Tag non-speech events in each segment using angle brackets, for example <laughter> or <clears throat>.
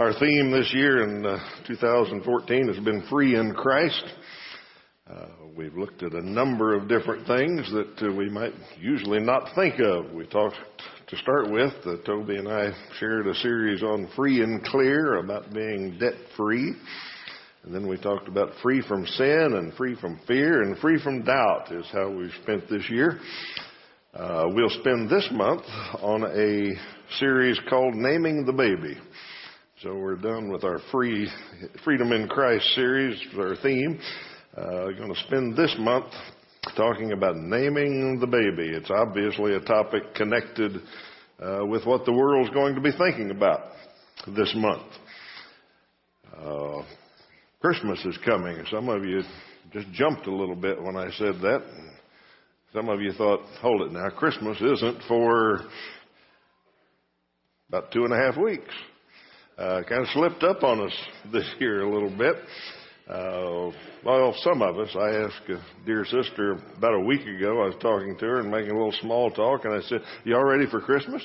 Our theme this year in uh, 2014 has been Free in Christ. Uh, we've looked at a number of different things that uh, we might usually not think of. We talked to start with, uh, Toby and I shared a series on free and clear about being debt free. And then we talked about free from sin and free from fear and free from doubt is how we've spent this year. Uh, we'll spend this month on a series called Naming the Baby. So we're done with our free Freedom in Christ series, our theme. Uh, going to spend this month talking about naming the baby. It's obviously a topic connected uh, with what the world's going to be thinking about this month. Uh, Christmas is coming. Some of you just jumped a little bit when I said that. Some of you thought, hold it now, Christmas isn't for about two and a half weeks uh, kind of slipped up on us <laughs> this year a little bit. Uh, well, some of us. I asked a dear sister about a week ago. I was talking to her and making a little small talk, and I said, "You all ready for Christmas?"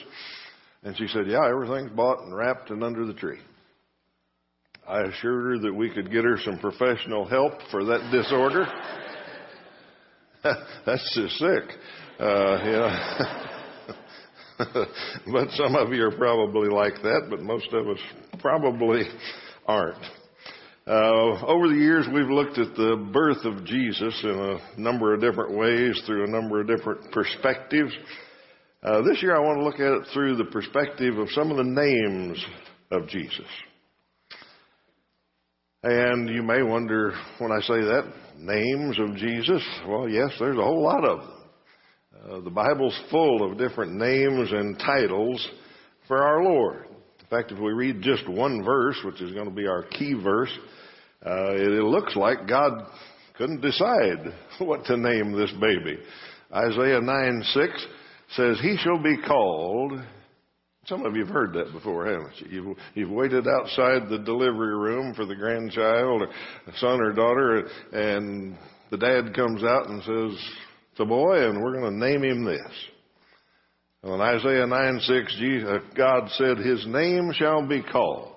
And she said, "Yeah, everything's bought and wrapped and under the tree." I assured her that we could get her some professional help for that disorder. <laughs> That's just sick. Uh, you <laughs> know. <laughs> but some of you are probably like that, but most of us probably aren't. Uh, over the years, we've looked at the birth of Jesus in a number of different ways, through a number of different perspectives. Uh, this year, I want to look at it through the perspective of some of the names of Jesus. And you may wonder when I say that, names of Jesus? Well, yes, there's a whole lot of them. Uh, the Bible's full of different names and titles for our Lord. In fact, if we read just one verse, which is going to be our key verse, uh, it, it looks like God couldn't decide <laughs> what to name this baby. Isaiah 9 6 says, He shall be called. Some of you have heard that before, haven't you? You've, you've waited outside the delivery room for the grandchild, or son or daughter, and the dad comes out and says, a boy, and we're going to name him this. And in Isaiah 9 6, uh, God said, His name shall be called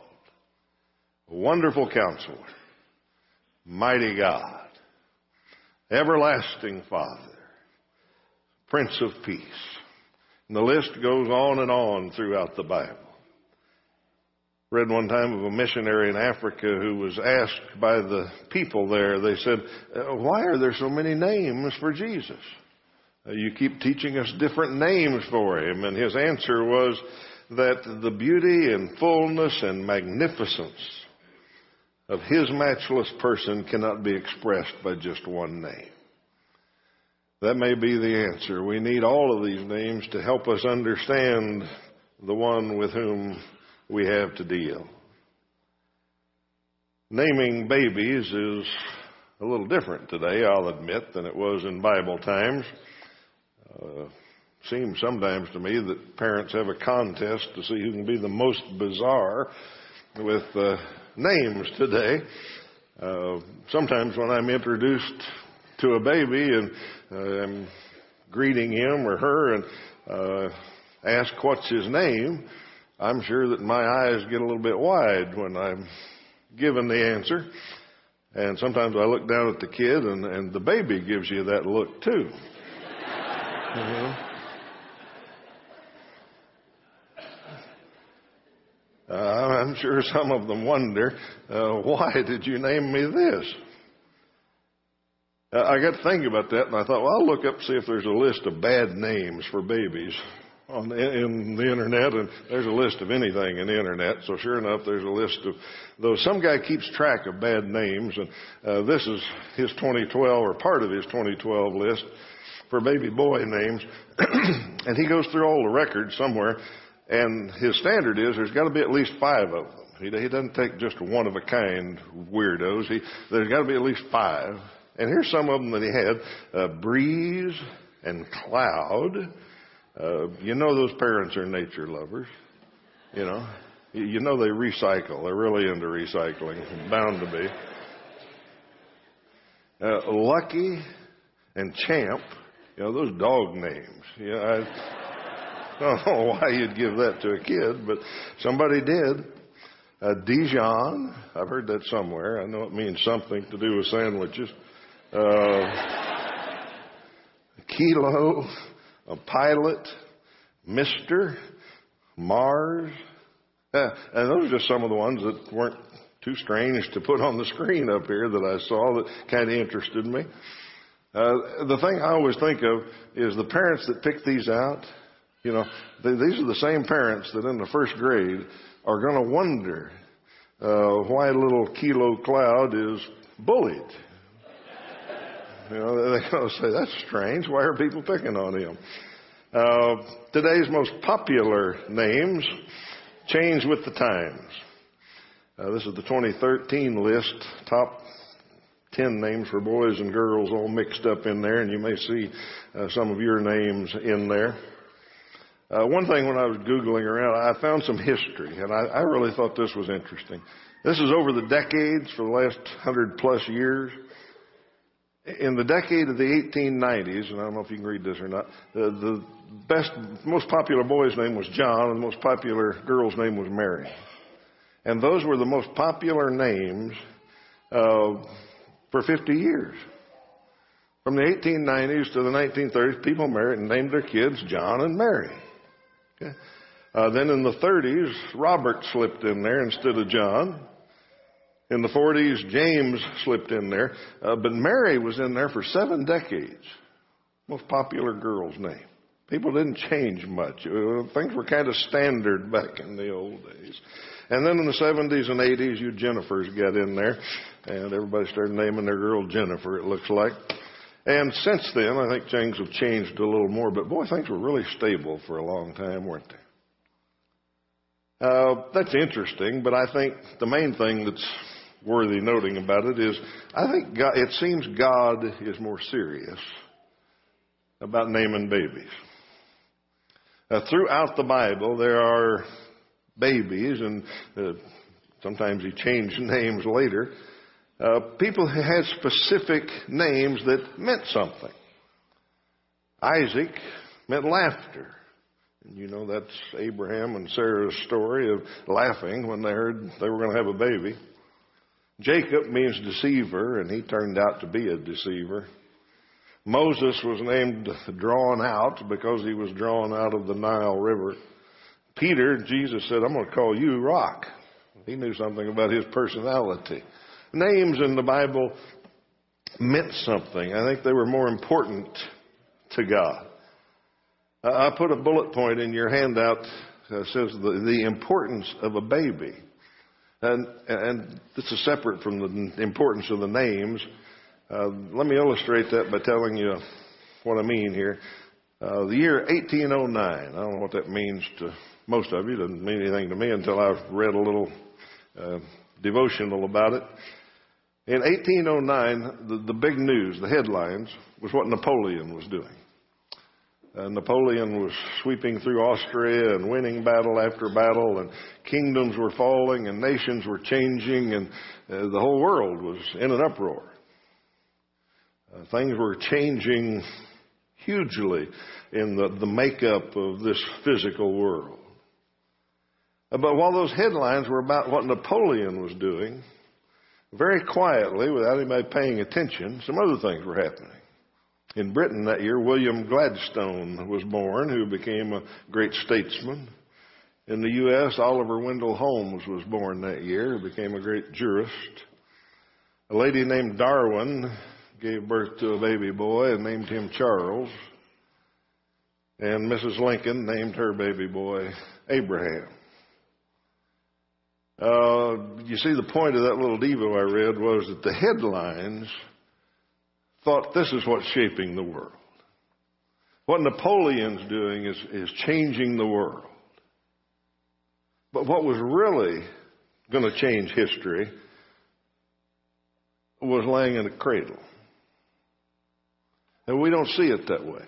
Wonderful Counselor, Mighty God, Everlasting Father, Prince of Peace. And the list goes on and on throughout the Bible. Read one time of a missionary in Africa who was asked by the people there, they said, uh, Why are there so many names for Jesus? Uh, you keep teaching us different names for him. And his answer was that the beauty and fullness and magnificence of his matchless person cannot be expressed by just one name. That may be the answer. We need all of these names to help us understand the one with whom we have to deal. Naming babies is a little different today, I'll admit, than it was in Bible times. Uh, seems sometimes to me that parents have a contest to see who can be the most bizarre with uh, names today. Uh, sometimes when I'm introduced to a baby and uh, I'm greeting him or her and uh, ask what's his name, I'm sure that my eyes get a little bit wide when I'm given the answer. And sometimes I look down at the kid and, and the baby gives you that look too. Mm-hmm. Uh, I'm sure some of them wonder, uh, why did you name me this? Uh, I got to think about that, and I thought, well, I'll look up see if there's a list of bad names for babies on the, in the internet, and there's a list of anything in the internet. So sure enough, there's a list of those. Some guy keeps track of bad names, and uh, this is his 2012 or part of his 2012 list for baby boy names, <clears throat> and he goes through all the records somewhere. And his standard is there's got to be at least five of them. He, he doesn't take just one of a kind weirdos. He, there's got to be at least five. And here's some of them that he had: uh, breeze and cloud uh, you know those parents are nature lovers. You know, you know they recycle. They're really into recycling. <laughs> Bound to be. Uh, Lucky and Champ. You know those dog names. <laughs> I don't know why you'd give that to a kid, but somebody did. Uh, Dijon, I've heard that somewhere. I know it means something to do with sandwiches. Uh, kilo, a pilot, Mister, Mars. Uh, and those are just some of the ones that weren't too strange to put on the screen up here that I saw that kind of interested me. Uh, the thing I always think of is the parents that pick these out. You know, they, these are the same parents that in the first grade are going to wonder uh, why little Kilo Cloud is bullied. You know, they're going to say, that's strange. Why are people picking on him? Uh, today's most popular names change with the times. Uh, this is the 2013 list, top 10 names for boys and girls all mixed up in there, and you may see uh, some of your names in there. Uh, one thing when I was Googling around, I found some history, and I, I really thought this was interesting. This is over the decades for the last hundred plus years. In the decade of the 1890s, and I don't know if you can read this or not, the, the best, most popular boy's name was John, and the most popular girl's name was Mary. And those were the most popular names uh, for 50 years. From the 1890s to the 1930s, people married and named their kids John and Mary. Okay. Uh, then in the 30s, Robert slipped in there instead of John. In the 40s, James slipped in there. Uh, but Mary was in there for seven decades. Most popular girl's name. People didn't change much. Uh, things were kind of standard back in the old days. And then in the 70s and 80s, you Jennifers got in there, and everybody started naming their girl Jennifer, it looks like. And since then, I think things have changed a little more, but boy, things were really stable for a long time, weren't they? Uh, that's interesting, but I think the main thing that's worthy noting about it is I think God, it seems God is more serious about naming babies. Uh, throughout the Bible, there are babies, and uh, sometimes he changed <laughs> names later uh, people had specific names that meant something. Isaac meant laughter. And you know that's Abraham and Sarah's story of laughing when they heard they were going to have a baby. Jacob means deceiver, and he turned out to be a deceiver. Moses was named drawn out because he was drawn out of the Nile River. Peter, Jesus said, I'm going to call you rock. He knew something about his personality. Names in the Bible meant something. I think they were more important to God. I put a bullet point in your handout that says the, the importance of a baby. And, and this is separate from the importance of the names. Uh, let me illustrate that by telling you what I mean here. Uh, the year 1809, I don't know what that means to most of you. It doesn't mean anything to me until I've read a little uh, devotional about it. In 1809, the, the big news, the headlines, was what Napoleon was doing. Napoleon was sweeping through Austria and winning battle after battle, and kingdoms were falling, and nations were changing, and uh, the whole world was in an uproar. Uh, things were changing hugely in the, the makeup of this physical world. Uh, but while those headlines were about what Napoleon was doing, very quietly, without anybody paying attention, some other things were happening. In Britain that year, William Gladstone was born, who became a great statesman. In the U.S., Oliver Wendell Holmes was born that year, who became a great jurist. A lady named Darwin gave birth to a baby boy and named him Charles. And Mrs. Lincoln named her baby boy Abraham. Uh, you see, the point of that little Devo I read was that the headlines thought this is what's shaping the world. What Napoleon's doing is, is changing the world. But what was really going to change history was laying in a cradle. And we don't see it that way.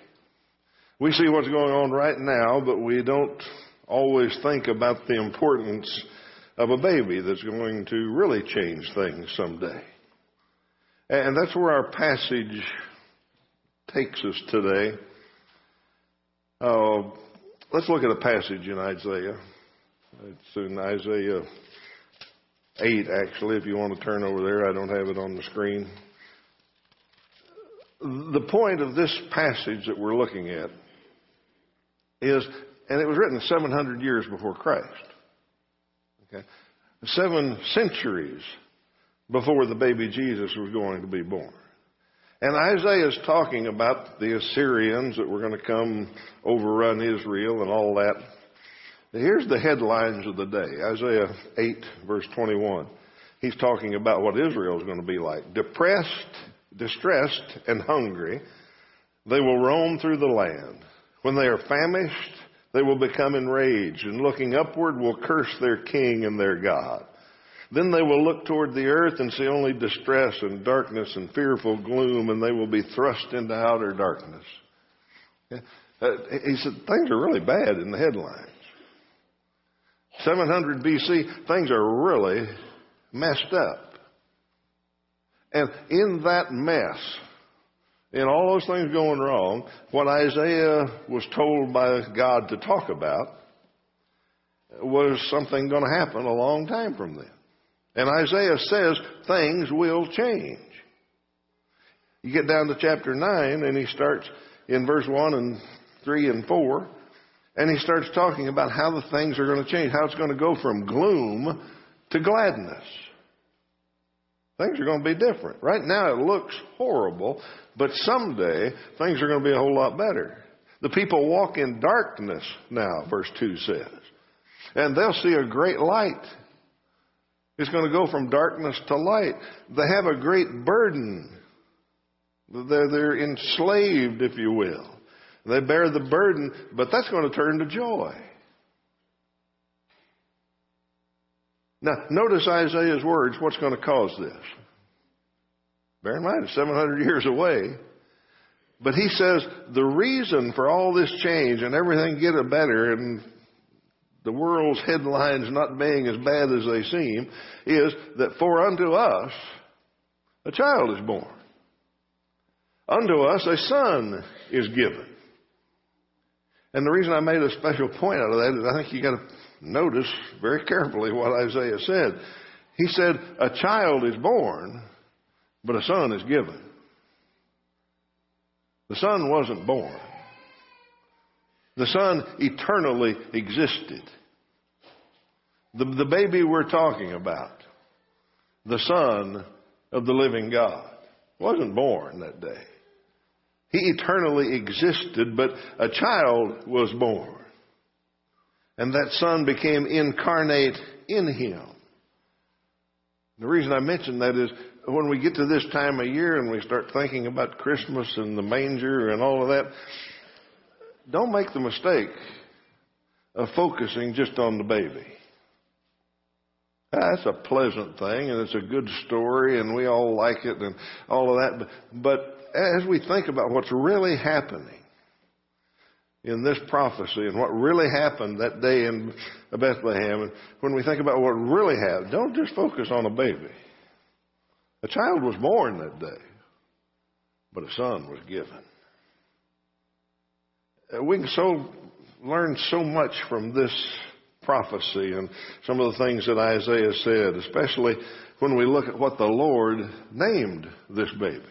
We see what's going on right now, but we don't always think about the importance of a baby that's going to really change things someday. And that's where our passage takes us today. Uh, let's look at a passage in Isaiah. It's in Isaiah 8, actually, if you want to turn over there. I don't have it on the screen. The point of this passage that we're looking at is, and it was written 700 years before Christ. Okay? Seven centuries before the baby Jesus was going to be born. And Isaiah is talking about the Assyrians that were going to come overrun Israel and all that. Here's the headlines of the day. Isaiah 8 verse 21. He's talking about what Israel is going to be like. Depressed, distressed, and hungry, they will roam through the land. When they are famished, they will become enraged, and looking upward will curse their king and their God. Then they will look toward the earth and see only distress and darkness and fearful gloom, and they will be thrust into outer darkness. Uh, he said, things are really bad in the headlines. 700 BC, things are really messed up. And in that mess, in all those things going wrong, what Isaiah was told by God to talk about was something going to happen a long time from then. And Isaiah says things will change. You get down to chapter 9 and he starts in verse 1 and 3 and 4 and he starts talking about how the things are going to change, how it's going to go from gloom to gladness. Things are going to be different. Right now it looks horrible, but someday things are going to be a whole lot better. The people walk in darkness now, verse 2 says. And they'll see a great light. It's going to go from darkness to light. They have a great burden. They're, they're enslaved, if you will. They bear the burden, but that's going to turn to joy. Now, notice Isaiah's words. What's going to cause this? Bear in mind, it's 700 years away. But he says the reason for all this change and everything getting better and the world's <laughs> headlines not being as bad as they seem is that for unto us a child is born. Unto us a son is given. And the reason I made a special point out of that is I think you got to notice very carefully what Isaiah said. He said, A child is born, but a son is given. The son wasn't born. The son eternally existed. The, the baby we're talking about, the son of the living God, wasn't born that day. He eternally existed, but a child was born. And that Son became incarnate in him. The reason I mention that is when we get to this time of year and we start thinking about Christmas and the manger and all of that, don't make the mistake of focusing just on the baby. That's a pleasant thing and it's a good story and we all like it and all of that. But as we think about what's really happening in this prophecy and what really happened that day in Bethlehem, and when we think about what really happened, don't just focus on a baby. A child was born that day, but a son was given. Uh, we can so learn so much from this prophecy and some of the things that Isaiah said, especially when we look at what the Lord named this baby.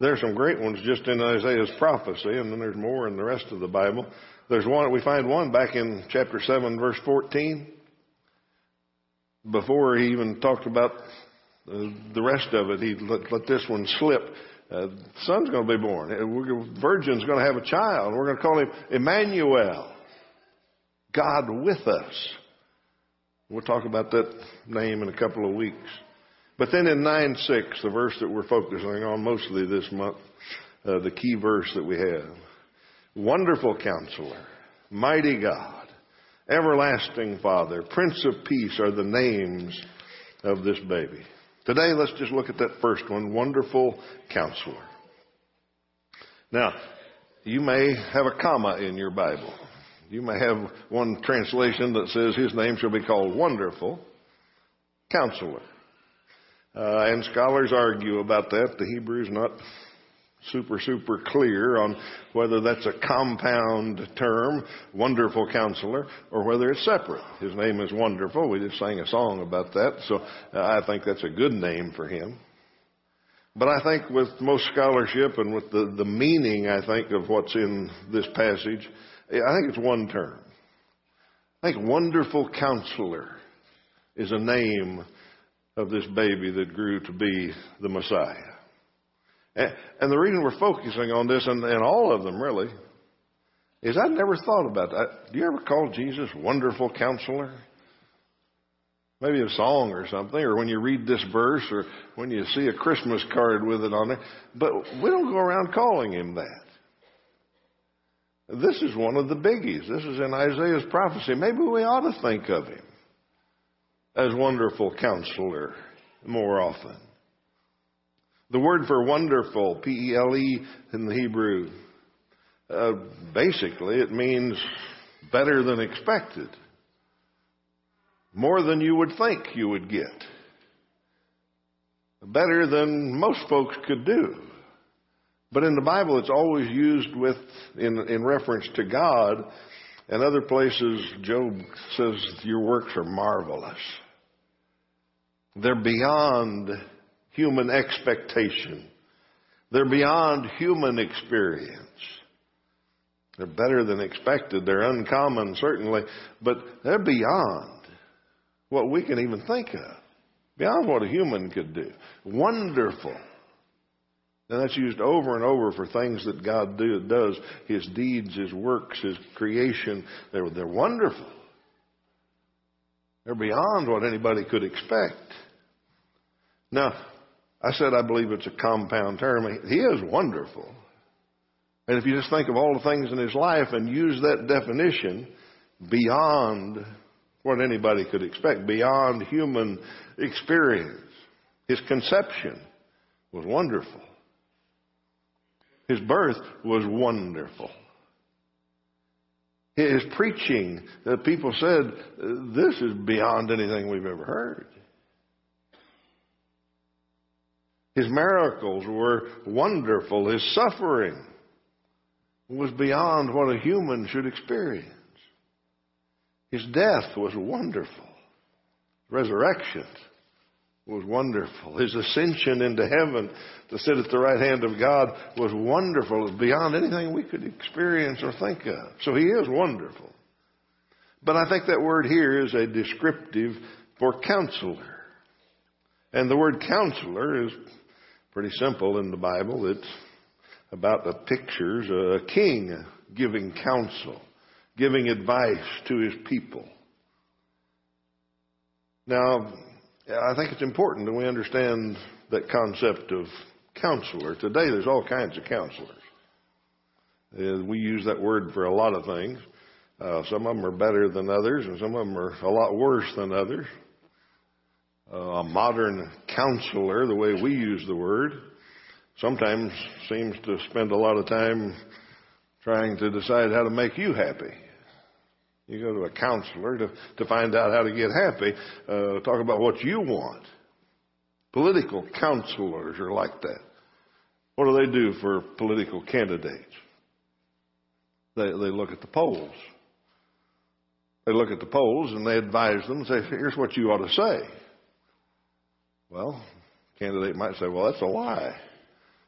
There's some great ones just in Isaiah's prophecy, and then there's more in the rest of the Bible. There's one, we find one back in chapter 7, verse 14. Before he even talked about uh, the rest of it, he let, let this one slip. Uh, son's going to be born. Uh, virgin's going to have a child. We're going to call him Emmanuel. God with us. We'll talk about that name in a couple of weeks. But then in 9 6, the verse that we're focusing on mostly this month, uh, the key verse that we have Wonderful counselor, mighty God, everlasting Father, Prince of Peace are the names of this baby. Today, let's just look at that first one Wonderful counselor. Now, you may have a comma in your Bible. You may have one translation that says his name shall be called Wonderful Counselor. Uh, and scholars argue about that. The Hebrew is not super, super clear on whether that's a compound term, wonderful counselor, or whether it's separate. His name is wonderful. We just sang a song about that, so I think that's a good name for him. But I think with most scholarship and with the, the meaning, I think, of what's in this passage, I think it's one term. I think wonderful counselor is a name of this baby that grew to be the Messiah. And the reason we're focusing on this, and, and all of them really, is I never thought about that. Do you ever call Jesus wonderful counselor? Maybe a song or something, or when you read this verse, or when you see a Christmas card with it on there. But we don't go around calling him that. This is one of the biggies. This is in Isaiah's prophecy. Maybe we ought to think of him as wonderful counselor more often. The word for wonderful, P E L E in the Hebrew, uh, basically it means better than expected, more than you would think you would get, better than most folks could do. But in the Bible, it's always used with in, in reference to God. And other places, Job says, Your works are marvelous. They're beyond human expectation. They're beyond human experience. They're better than expected. They're uncommon, certainly, but they're beyond what we can even think of, beyond what a human could do. Wonderful. And that's used over and over for things that God do, does, His deeds, His works, His creation. They're, they're wonderful. They're beyond what anybody could expect. Now, I said I believe it's a compound term. He is wonderful. And if you just think of all the things in his life and use that definition beyond what anybody could expect, beyond human experience, his conception was wonderful. His birth was wonderful. His preaching, the people said, this is beyond anything we've ever heard. His miracles were wonderful. His suffering was beyond what a human should experience. His death was wonderful. Resurrection was wonderful. His ascension into heaven to sit at the right hand of God was wonderful. It beyond anything we could experience or think of. So he is wonderful. But I think that word here is a descriptive for counselor. And the word counselor is pretty simple in the Bible. It's about the pictures a king giving counsel, giving advice to his people. Now, I think it's important that we understand that concept of counselor. Today, there's all kinds of counselors. We use that word for a lot of things. Uh, some of them are better than others, and some of them are a lot worse than others a modern counselor, the way we use the word, sometimes seems to spend a lot of time trying to decide how to make you happy. You go to a counselor to, to find out how to get happy, uh, talk about what you want. Political counselors are like that. What do they do for political candidates? They, they look at the polls. They look at the polls and they advise them and say, here's what you ought to say. Well, candidate might say, well, that's a lie.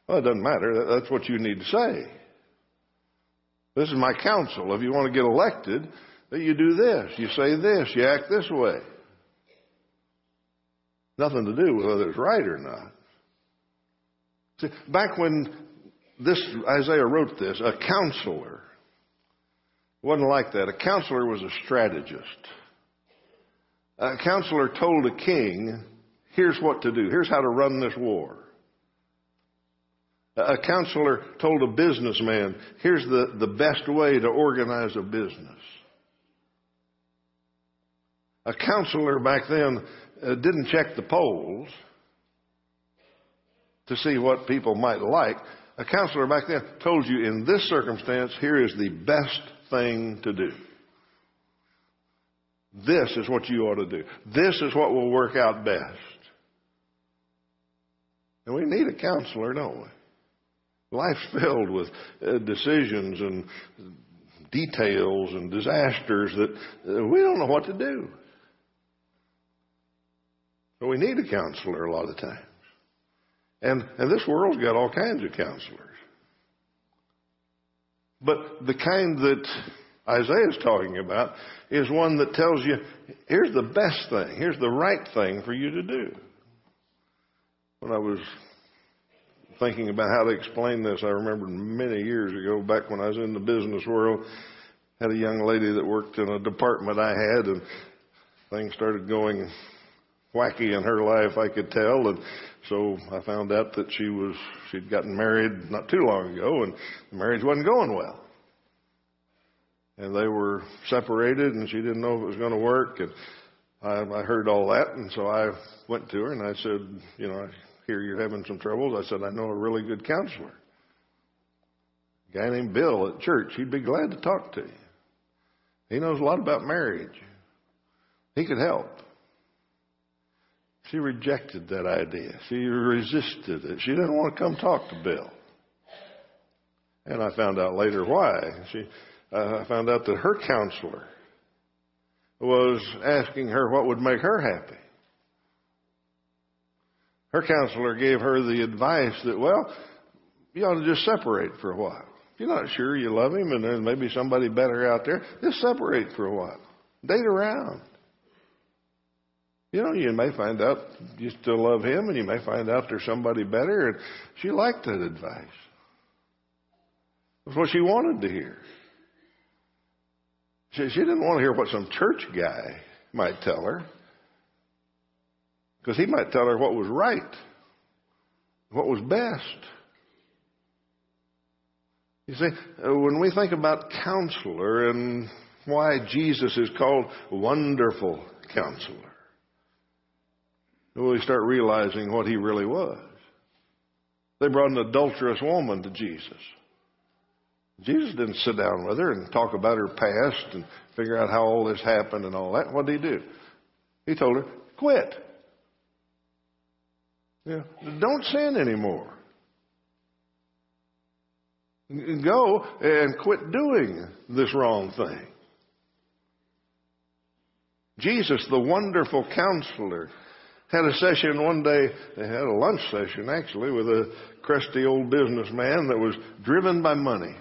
Well, it doesn't matter. That's what you need to say. This is my counsel. If you want to get elected, that you do this, you say this, you act this way. Nothing to do with whether it's right or not. See, back when this Isaiah wrote this, a counselor wasn't like that. A counselor was a strategist. A counselor told a king Here's what to do. Here's how to run this war. A counselor told a businessman, here's the, the best way to organize a business. A counselor back then uh, didn't check the polls to see what people might like. A counselor back then told you in this circumstance, here is the best thing to do. This is what you ought to do. This is what will work out best. And we need a counselor, don't we? Life's filled with uh, decisions and details and disasters that uh, we don't know what to do. So we need a counselor a lot of times. And, and this world's got all kinds of counselors. But the kind that Isaiah's talking about is one that tells you, here's the best thing, here's the right thing for you to do. When I was thinking about how to explain this, I remembered many years ago, back when I was in the business world, had a young lady that worked in a department I had, and things started going wacky in her life, I could tell, and so I found out that she was she'd gotten married not too long ago, and the marriage wasn't going well. And they were separated, and she didn't know if it was going to work. And I, I heard all that, and so I went to her and I said, you know, I you're having some troubles. I said, I know a really good counselor, a guy named Bill at church. He'd be glad to talk to you. He knows a lot about marriage. He could help. She rejected that idea. She resisted it. She didn't want to come talk to Bill. And I found out later why. She, uh, I found out that her counselor was asking her what would make her happy. Her counselor gave her the advice that, well, you ought to just separate for a while. If you're not sure you love him and there's maybe somebody better out there, just separate for a while. Date around. You know, you may find out you still love him, and you may find out there's somebody better. And she liked that advice. That's what she wanted to hear. She, she didn't want to hear what some church guy might tell her, because he might tell her what was right, what was best. You see, uh, when we think about counselor and why Jesus is called Wonderful Counselor, we start realizing what he really was. They brought an adulterous woman to Jesus. Jesus didn't sit down with her and talk about her past and figure out how all this happened and all that. What did he do? He told her, quit. Yeah, don't sin anymore. Go and quit doing this wrong thing. Jesus, the wonderful counselor, had a session one day, they had a lunch session actually, with a crusty old businessman that was driven by money.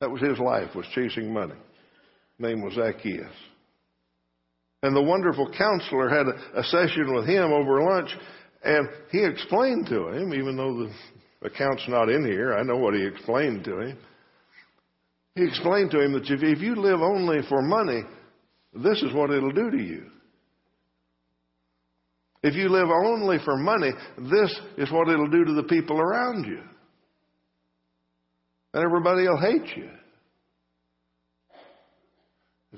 That was his life, was chasing money. Name was Zacchaeus. And the wonderful counselor had a session with him over lunch, and he explained to him, even though the account's not in here, I know what he explained to him. He explained to him that if you live only for money, this is what it'll do to you. If you live only for money, this is what it'll do to the people around you. And everybody will hate you.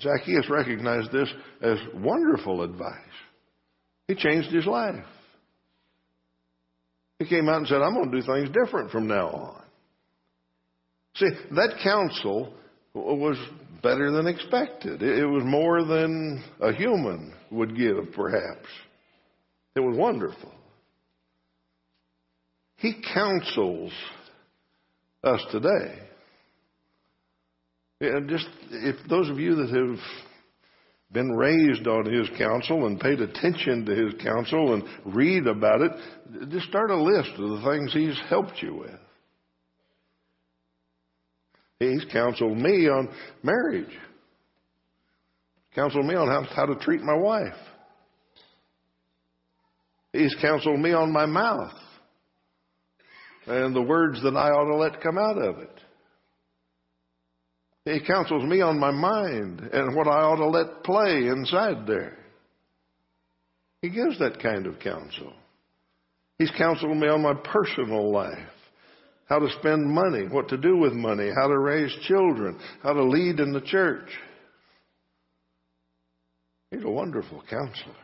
Zacchaeus recognized this as wonderful advice. He changed his life. He came out and said, I'm going to do things different from now on. See, that counsel was better than expected. It was more than a human would give, perhaps. It was wonderful. He counsels us today. And just if those of you that have been raised on his counsel and paid attention to his counsel and read about it, just start a list of the things he's helped you with. He's counseled me on marriage. Counseled me on how, how to treat my wife. He's counseled me on my mouth and the words that I ought to let come out of it. He counsels me on my mind and what I ought to let play inside there. He gives that kind of counsel. He's counseled me on my personal life, how to spend money, what to do with money, how to raise children, how to lead in the church. He's a wonderful counselor.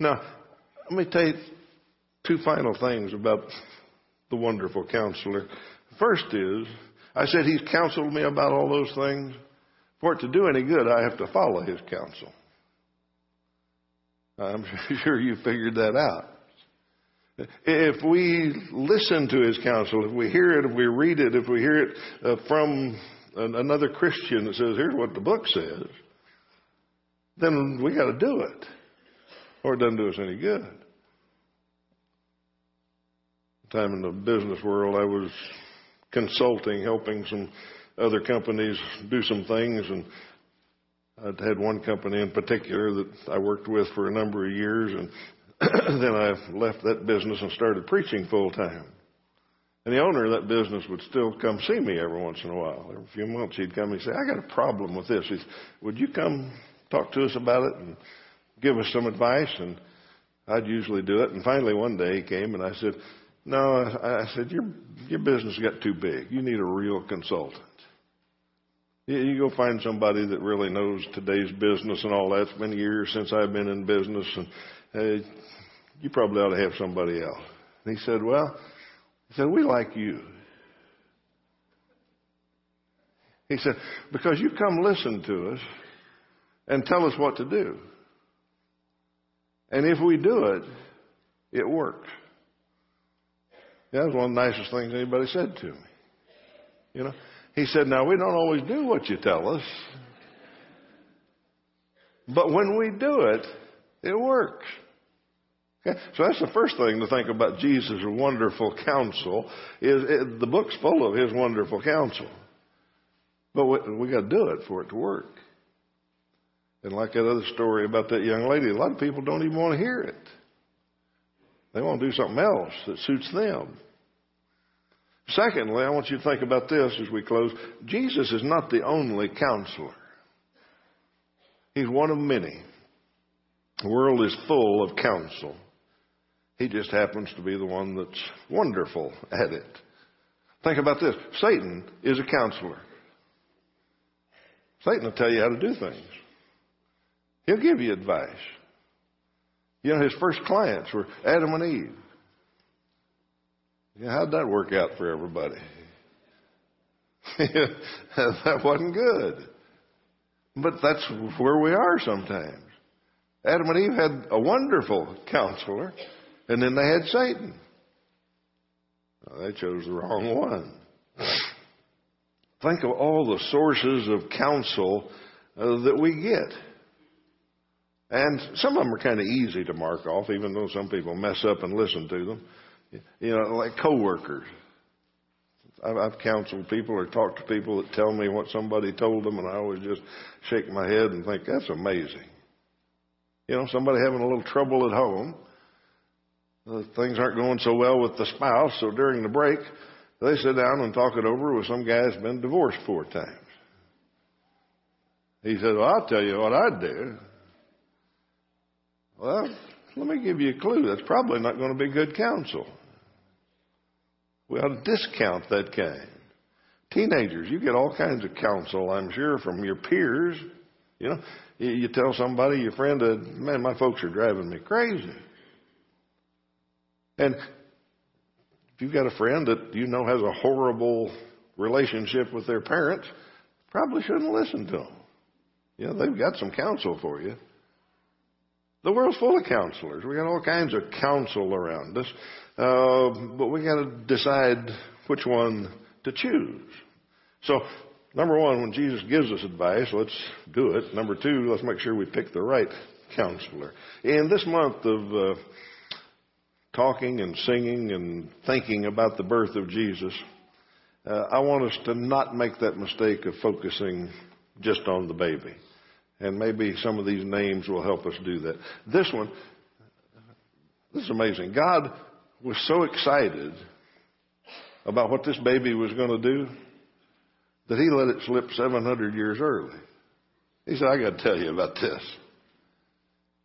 Now, let me tell you two final things about the wonderful counselor. First is, I said he's counseled me about all those things. For it to do any good, I have to follow his counsel. I'm <laughs> sure you figured that out. If we listen to his counsel, if we hear it, if we read it, if we hear it uh, from an, another Christian that says, here's what the book says, then we got to do it. Or it doesn't do us any good. Time in the business world, I was consulting, helping some other companies do some things, and I'd had one company in particular that I worked with for a number of years, and <clears throat> then I left that business and started preaching full time. And the owner of that business would still come see me every once in a while. Every few months he'd come and say, I got a problem with this. He said, Would you come talk to us about it and give us some advice? And I'd usually do it. And finally one day he came and I said, No, I, I said, Your your business got too big. You need a real consultant. You, you go find somebody that really knows today's business and all that. It's been years since I've been in business and you probably ought to have somebody else. And he said, Well, he said, We like you. He said, Because you come listen to us and tell us what to do. And if we do it, it works. That was one of the nicest things anybody said to me. You know? He said, Now we don't always do what you tell us. But when we do it, it works. Okay? So that's the first thing to think about Jesus' wonderful counsel. Is it, the book's full of his wonderful counsel, but we, we got to do it for it to work. And like that other story about that young lady, a lot of people don't even want to hear it. They want to do something else that suits them. Secondly, I want you to think about this as we close. Jesus is not the only counselor. He's one of many. The world is full of counsel. He just happens to be the one that's wonderful at it. Think about this Satan is a counselor. Satan will tell you how to do things, he'll give you advice. You know, his first clients were Adam and Eve. Yeah, how'd that work out for everybody? <laughs> that wasn't good. But that's where we are sometimes. Adam and Eve had a wonderful counselor, and then they had Satan. Well, they chose the wrong one. Think of all the sources of counsel uh, that we get. And some of them are kind of easy to mark off, even though some people mess up and listen to them. You know, like coworkers. I've, I've counseled people or talked to people that tell me what somebody told them, and I always just shake my head and think that's amazing. You know, somebody having a little trouble at home. Uh, things aren't going so well with the spouse, so during the break, they sit down and talk it over with some guy that's been divorced four times. He said, Well, I'll tell you what I'd do. Well, let me give you a clue. That's probably not going to be good counsel. We ought to discount that kind. Teenagers, you get all kinds of counsel, I'm sure, from your peers. You know, you tell somebody, your friend, that, man, my folks are driving me crazy. And if you've got a friend that you know has a horrible relationship with their parents, probably shouldn't listen to them. You know, they've got some counsel for you. The world's full of counselors. We got all kinds of counsel around us. Uh, but we got to decide which one to choose. So, number one, when Jesus gives us advice, let's do it. Number two, let's make sure we pick the right counselor. In this month of uh, talking and singing and thinking about the birth of Jesus, uh, I want us to not make that mistake of focusing just on the baby. And maybe some of these names will help us do that. This one, this is amazing. God was so excited about what this baby was going to do that he let it slip 700 years early. He said, I got to tell you about this.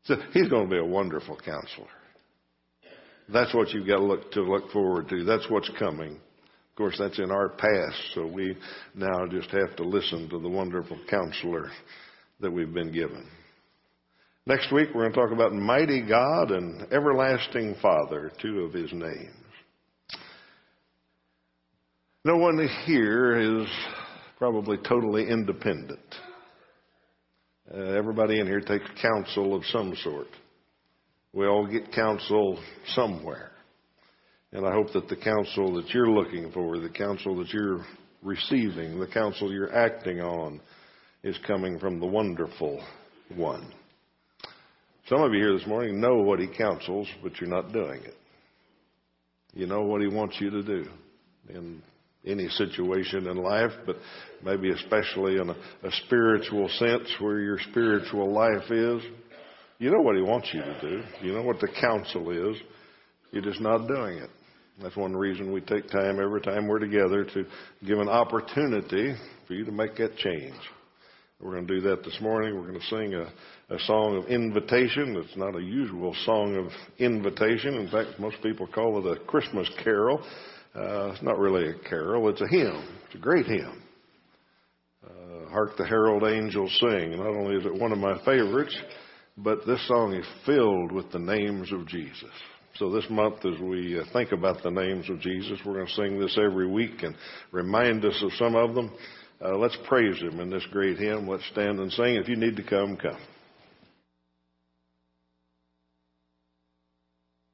So he's going to be a wonderful counselor. That's what you've got to look to look forward to. That's what's coming. Of course, that's in our past, so we now just have to listen to the wonderful counselor that we've been given. Next week, we're going to talk about Mighty God and Everlasting Father, two of his names. No one here is probably totally independent. Uh, everybody in here takes counsel of some sort. We all get counsel somewhere. And I hope that the counsel that you're looking for, the counsel that you're receiving, the counsel you're acting on, is coming from the wonderful one. Some of you here this morning know what he counsels, but you're not doing it. You know what he wants you to do in any situation in life, but maybe especially in a, a spiritual sense where your spiritual life is. You know what he wants you to do. You know what the counsel is. You're just not doing it. That's one reason we take time every time we're together to give an opportunity for you to make that change. We're going to do that this morning. We're going to sing a, a song of invitation. It's not a usual song of invitation. In fact, most people call it a Christmas carol. Uh, it's not really a carol, it's a hymn. It's a great hymn. Uh, Hark the Herald Angels Sing. Not only is it one of my favorites, but this song is filled with the names of Jesus. So this month, as we uh, think about the names of Jesus, we're going to sing this every week and remind us of some of them. Uh, let's praise Him in this great hymn. Let's stand and sing. If you need to come, come.